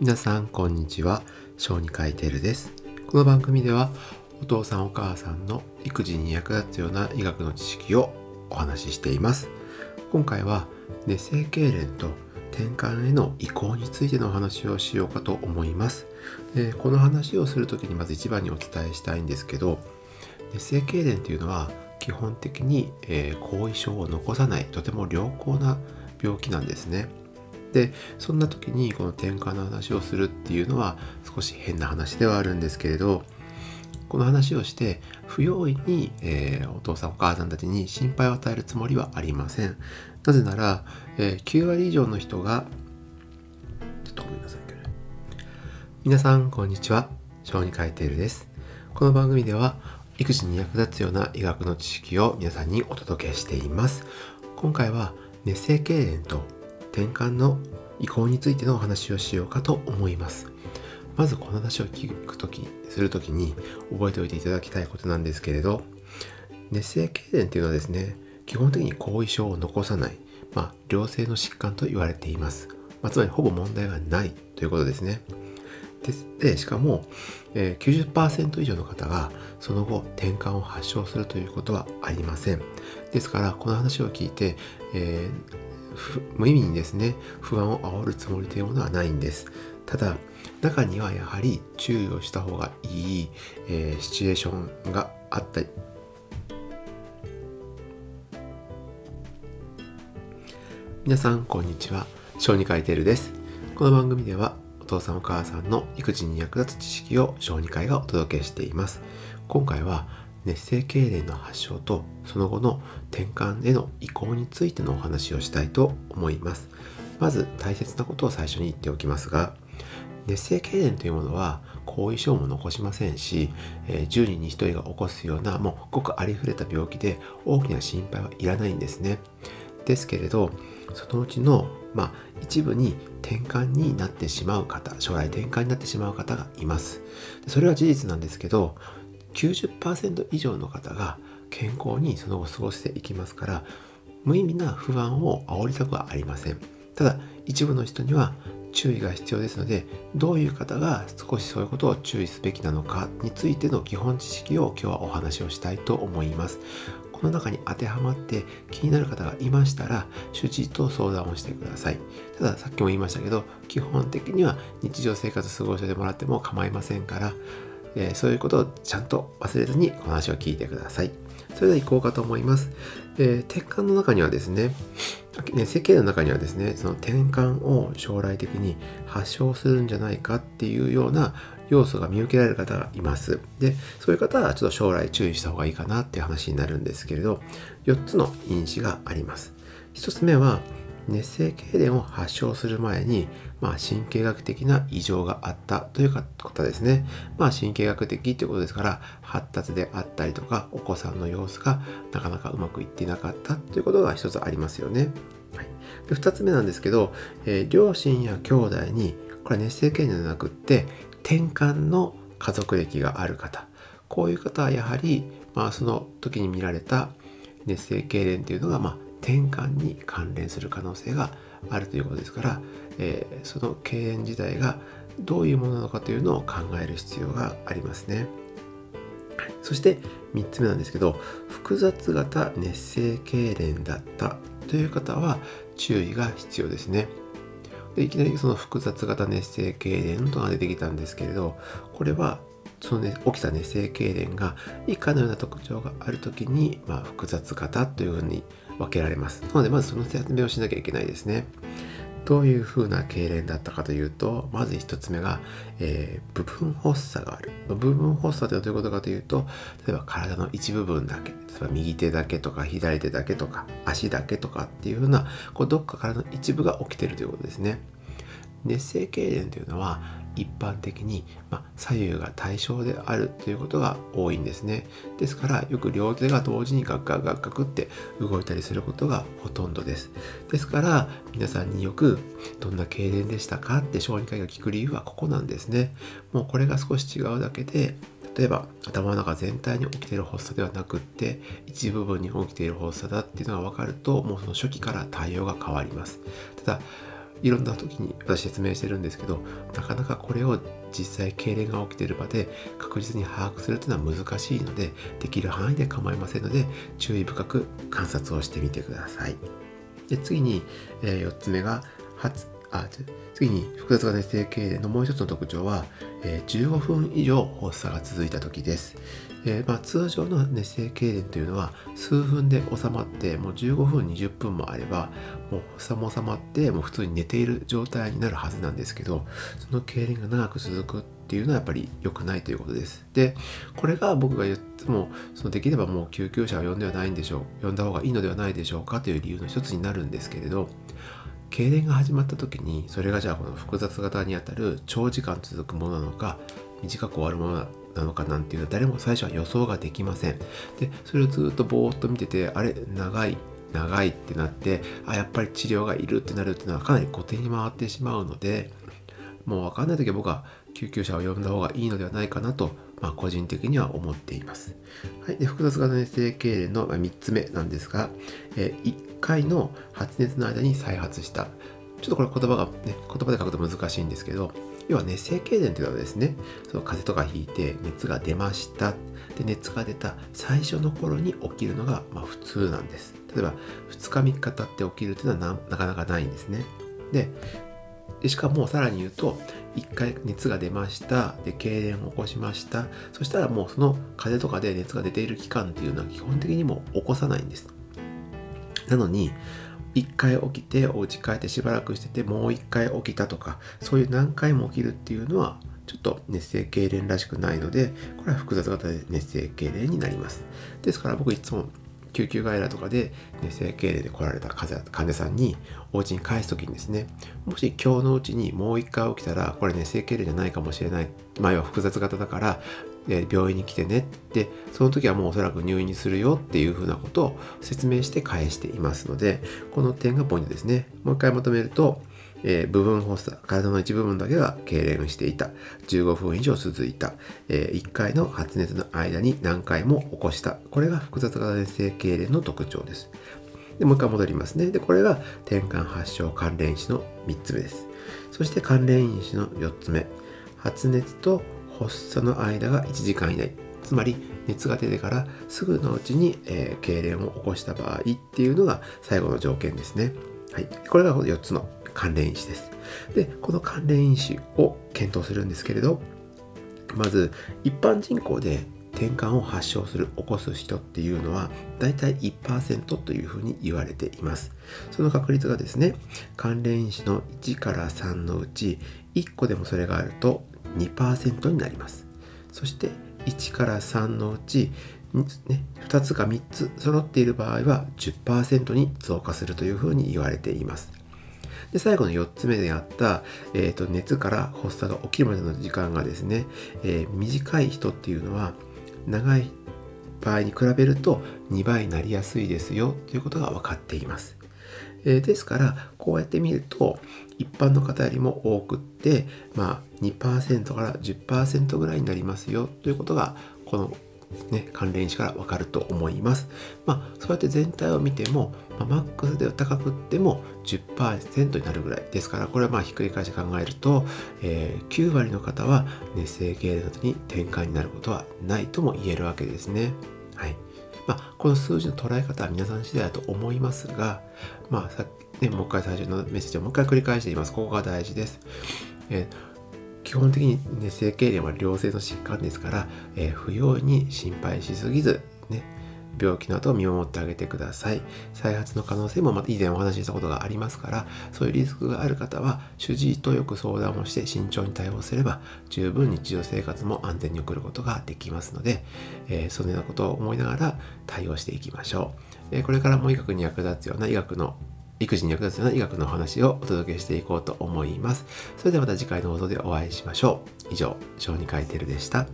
皆さんこんにちは。小児科医テルです。この番組ではお父さんお母さんの育児に役立つような医学の知識をお話ししています。今回は熱性痙攣と転換への移行についてのお話をしようかと思います。でこの話をする時にまず一番にお伝えしたいんですけど熱性痙攣というのは基本的に、え、後遺症を残さないとても良好な病気なんですね。でそんな時にこの転換の話をするっていうのは少し変な話ではあるんですけれどこの話をして不用意に、えー、お父さんお母さんたちに心配を与えるつもりはありません。なぜなら、えー、9割以上の人がちょっとごめんなさい皆さんこんにちは。小児科医テールです。この番組では育児に役立つような医学の知識を皆さんにお届けしています。今回は熱性痙攣と転換の移行についてのお話をしようかと思います。まずこの話を聞くときするときに覚えておいていただきたいことなんですけれど熱性痙攣っていうのはですね基本的に後遺症を残さない、まあ、良性の疾患と言われています、まあ、つまりほぼ問題がないということですね。でしかも、えー、90%以上の方がその後転換を発症するということはありません。ですからこの話を聞いて、えー、無意味にですね不安を煽るつもりというものはないんです。ただ中にはやはり注意をした方がいい、えー、シチュエーションがあったり。皆さんこんにちは。小児科医テルです。この番組ではお父さんお母さんの育児に役立つ知識を小児科医がお届けしています。今回は熱性痙攣の発症とその後の転換への移行についてのお話をしたいと思います。まず大切なことを最初に言っておきますが熱性痙攣というものは後遺症も残しませんし、え10人に1人が起こすようなもうごくありふれた病気で大きな心配はいらないんですね。ですけれどそのうちの、まあ、一部に転換になってしまう方将来転換になってしまう方がいます。それは事実なんですけど90%以上の方が健康にその後過ごしていきますから無意味な不安を煽りたくはありません。ただ一部の人には注意が必要ですのでどういう方が少しそういうことを注意すべきなのかについての基本知識を今日はお話をしたいと思います。この中に当てはまって気になる方がいましたら主治医と相談をしてください。たださっきも言いましたけど基本的には日常生活過ごしてもらっても構いませんから、えー、そういうことをちゃんと忘れずにこの話を聞いてくださいそれでは行こうかと思います、えー、転換の中にはですねね、設計の中にはですねその転換を将来的に発症するんじゃないかっていうような要素が見受けられる方がいます。で、そういう方はちょっと将来注意した方がいいかなっていう話になるんですけれど、4つの因子があります。1つ目は、熱性痙攣を発症する前に、まあ、神経学的な異常があったという方ですね。まあ、神経学的ということですから、発達であったりとか、お子さんの様子がなかなかうまくいっていなかったということが一つありますよね。はい、で2つ目なんですけど、えー、両親や兄弟にこれ熱性痙攣じゃなくって転換の家族歴がある方こういう方はやはり、まあ、その時に見られた熱性痙攣というのが、まあ、転換に関連する可能性があるということですから、えー、その痙攣自体がどういうものなのかというのを考える必要がありますね。そして3つ目なんですけど複雑型熱性痙攣だったという方は注意が必要ですね。でいきなりその複雑型熱性痙攣とが出てきたんですけれどこれはその、ね、起きた熱性痙攣が以下のような特徴がある時に、まあ、複雑型というふうに分けられますなのでまずその説明をしなきゃいけないですねどういうふうな痙攣だったかというとまず1つ目が、えー、部分発作がある。部分発作とはどういうことかというと例えば体の一部分だけ例えば右手だけとか左手だけとか足だけとかっていうふうなこうどっかからの一部が起きてるということですね。熱性痙攣というのは一般的に、ま左右が対称であるということが多いんですね。ですからよく両手が同時にガッガッガッガクって動いたりすることがほとんどです。ですから皆さんによくどんな痙攣でしたか？って小児科医が聞く理由はここなんですね。もうこれが少し違うだけで例えば頭の中全体に起きている発作ではなくって一部分に起きている発作だっていうのが分かるともうその初期から対応が変わります。ただいろんな時に私説明してるんですけどなかなかこれを実際痙攣が起きてる場で確実に把握するというのは難しいのでできる範囲で構いませんので注意深く観察をしてみてください。で次に、えー、4つ目が発あ次に複雑型熱性痙攣のもう一つの特徴は、えー、15分以上発作が続いた時です。えー、まあ、通常の熱性痙攣というのは数分で収まってもう15分20分もあればもう発作も収まってもう普通に寝ている状態になるはずなんですけどその痙攣が長く続くっていうのはやっぱり良くないということです。でこれが僕が言ってもそのできればもう救急車を呼んではないんでしょう呼んだ方がいいのではないでしょうかという理由の一つになるんですけれど痙攣が始まった時にそれがじゃあこの複雑型にあたる長時間続くものなのか短く終わるものなのかなんていうのは誰も最初は予想ができません。でそれをずっとぼーっと見ててあれ長い長いってなってあやっぱり治療がいるってなるっていうのはかなり固定に回ってしまうのでもう分かんない時は僕は救急車を呼んだ方がいいのではないかなと、まあ、個人的には思っています。はい、で複雑型熱性痙攣の3つ目なんですが、えー、1回の発熱の間に再発した。ちょっとこれ言葉がね言葉で書くと難しいんですけど要は熱性痙攣というのはですねその風邪とかひいて熱が出ました。で熱が出た最初の頃に起きるのがまあ普通なんです。例えば2日3日経って起きるというのはなかなかないんですね。でしかもさらに言うと1回熱が出ました。で痙攣を起こしました。そしたらもうその風邪とかで熱が出ている期間っていうのは基本的にも起こさないんです。なのに1回起きてお家帰ってしばらくしててもう1回起きたとかそういう何回も起きるっていうのはちょっと熱性痙攣らしくないのでこれは複雑型で熱性痙攣になります。ですから僕いつも救急外来とかで熱性痙攣で来られた患者さんにお家に帰す時にですねもし今日のうちにもう1回起きたらこれ熱性痙攣じゃないかもしれない。前は複雑型だから病院に来てねってその時はもうおそらく入院にするよっていうふうなことを説明して返していますのでこの点がポイントですね。もう一回まとめるとえー、部分発作体の一部分だけが痙攣していた。15分以上続いた、えー、1回の発熱の間に何回も起こした。これが複雑型性痙攣の特徴です。でもう一回戻りますね。でこれが転換発症関連死の3つ目です。そして関連因子の4つ目。発熱と発作の間が1時間以内。つまり熱が出てからすぐのうちに、えー、痙攣を起こした場合っていうのが最後の条件ですね。はい、これが4つの関連因子です。で、この関連因子を検討するんですけれど、まず一般人口で転換を発症する起こす人っていうのはだいたい1%というふうに言われています。その確率がですね関連因子の1から3のうち1個でもそれがあると2%になります。そして1から3のうち、ね、2つか3つ揃っている場合は10%に増加するというふうに言われていますで最後の4つ目であった、えーと、熱から発作が起きるまでの時間がですね、えー、短い人っていうのは長い場合に比べると2倍になりやすいですよということが分かっています。えー、ですからこうやって見ると一般の方よりも多くって、まあ、2%から10%ぐらいになりますよということがこの、ね、関連詞からわかると思います。まあ、そうやって全体を見ても、まあ、マックスで高くっても10%になるぐらいですからこれはまあひっくり返して考えると、えー、9割の方は熱性経などに転換になることはないとも言えるわけですね。はいまあ、この数字の捉え方は皆さん次第だと思いますが、まあさね、もう一回最初のメッセージをもう一回繰り返しています。ここが大事です。えー、基本的に、ね、整形例は良性の疾患ですから、えー、不要に心配しすぎず、ね、病気の後を見守ってあげてください。再発の可能性もまた以前お話ししたことがありますから、そういうリスクがある方は、主治医とよく相談をして慎重に対応すれば、十分日常生活も安全に送ることができますので、えー、そのようなことを思いながら対応していきましょう。えー、これからも医学に役立つような医学の育児に役立つような医学の話をお届けしていこうと思います。それではまた次回の放送でお会いしましょう。以上、小児科医テルでした。